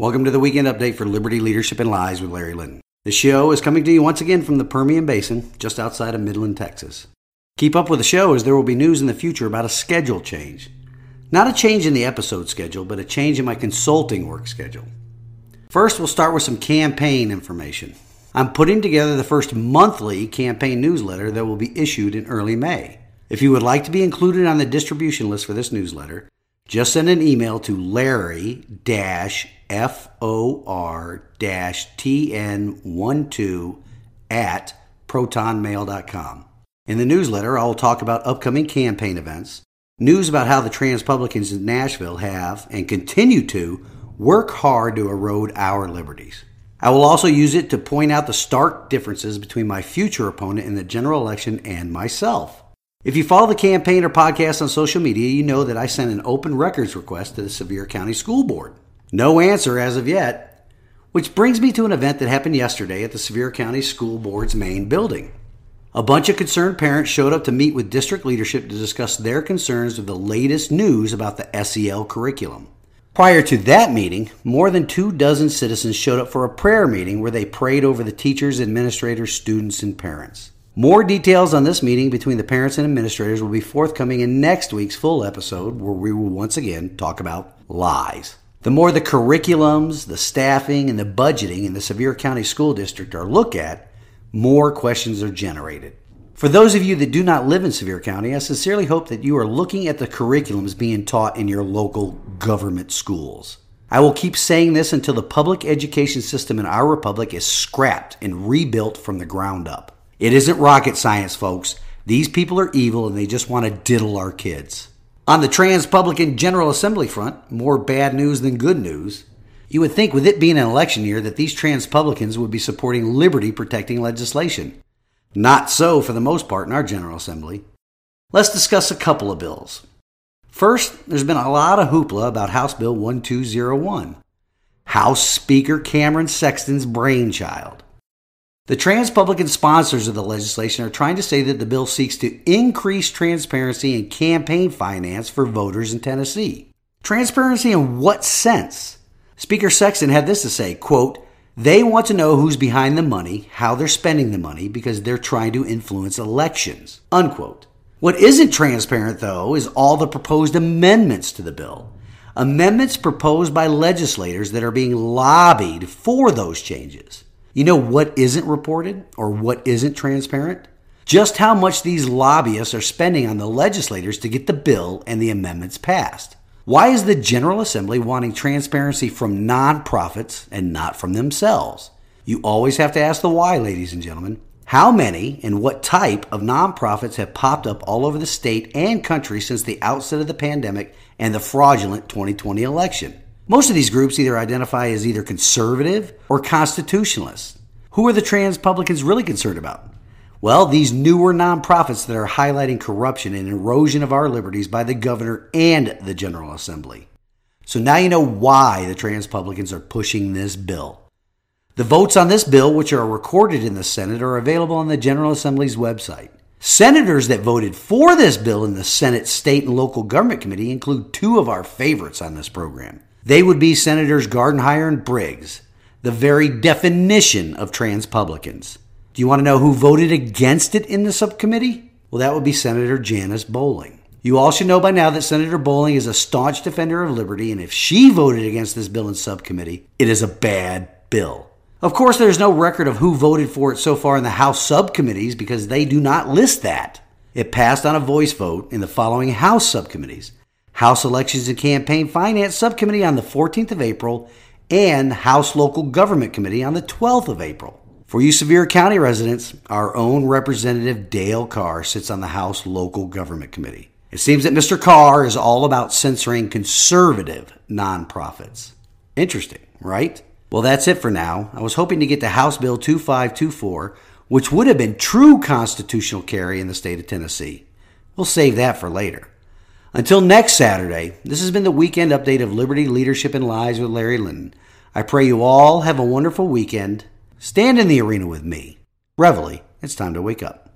Welcome to the weekend update for Liberty Leadership and Lies with Larry Linton. The show is coming to you once again from the Permian Basin, just outside of Midland, Texas. Keep up with the show as there will be news in the future about a schedule change. Not a change in the episode schedule, but a change in my consulting work schedule. First, we'll start with some campaign information. I'm putting together the first monthly campaign newsletter that will be issued in early May. If you would like to be included on the distribution list for this newsletter, just send an email to larry FOR TN12 at protonmail.com. In the newsletter, I will talk about upcoming campaign events, news about how the Transpublicans in Nashville have and continue to work hard to erode our liberties. I will also use it to point out the stark differences between my future opponent in the general election and myself. If you follow the campaign or podcast on social media, you know that I sent an open records request to the Sevier County School Board. No answer as of yet, which brings me to an event that happened yesterday at the Sevier County School Board's main building. A bunch of concerned parents showed up to meet with district leadership to discuss their concerns with the latest news about the SEL curriculum. Prior to that meeting, more than two dozen citizens showed up for a prayer meeting where they prayed over the teachers, administrators, students, and parents. More details on this meeting between the parents and administrators will be forthcoming in next week's full episode, where we will once again talk about lies. The more the curriculums, the staffing, and the budgeting in the Sevier County School District are looked at, more questions are generated. For those of you that do not live in Sevier County, I sincerely hope that you are looking at the curriculums being taught in your local government schools. I will keep saying this until the public education system in our republic is scrapped and rebuilt from the ground up. It isn't rocket science, folks. These people are evil and they just want to diddle our kids. On the Transpublican General Assembly front, more bad news than good news. You would think, with it being an election year, that these Transpublicans would be supporting liberty protecting legislation. Not so for the most part in our General Assembly. Let's discuss a couple of bills. First, there's been a lot of hoopla about House Bill 1201, House Speaker Cameron Sexton's brainchild. The Transpublican sponsors of the legislation are trying to say that the bill seeks to increase transparency in campaign finance for voters in Tennessee. Transparency in what sense? Speaker Sexton had this to say, quote, they want to know who's behind the money, how they're spending the money, because they're trying to influence elections. Unquote. What isn't transparent, though, is all the proposed amendments to the bill. Amendments proposed by legislators that are being lobbied for those changes. You know what isn't reported or what isn't transparent? Just how much these lobbyists are spending on the legislators to get the bill and the amendments passed. Why is the General Assembly wanting transparency from nonprofits and not from themselves? You always have to ask the why, ladies and gentlemen. How many and what type of nonprofits have popped up all over the state and country since the outset of the pandemic and the fraudulent 2020 election? Most of these groups either identify as either conservative or constitutionalist. Who are the Transpublicans really concerned about? Well, these newer nonprofits that are highlighting corruption and erosion of our liberties by the governor and the General Assembly. So now you know why the Transpublicans are pushing this bill. The votes on this bill, which are recorded in the Senate, are available on the General Assembly's website. Senators that voted for this bill in the Senate State and Local Government Committee include two of our favorites on this program they would be Senators Gardenhire and Briggs, the very definition of transpublicans. Do you want to know who voted against it in the subcommittee? Well, that would be Senator Janice Bowling. You all should know by now that Senator Bowling is a staunch defender of liberty, and if she voted against this bill in subcommittee, it is a bad bill. Of course, there's no record of who voted for it so far in the House subcommittees because they do not list that. It passed on a voice vote in the following House subcommittees House Elections and Campaign Finance Subcommittee on the 14th of April, and House Local Government Committee on the 12th of April. For you Sevier County residents, our own Representative Dale Carr sits on the House Local Government Committee. It seems that Mr. Carr is all about censoring conservative nonprofits. Interesting, right? Well, that's it for now. I was hoping to get to House Bill 2524, which would have been true constitutional carry in the state of Tennessee. We'll save that for later. Until next Saturday, this has been the weekend update of Liberty, Leadership, and Lies with Larry Linton. I pray you all have a wonderful weekend. Stand in the arena with me. Reveille, it's time to wake up.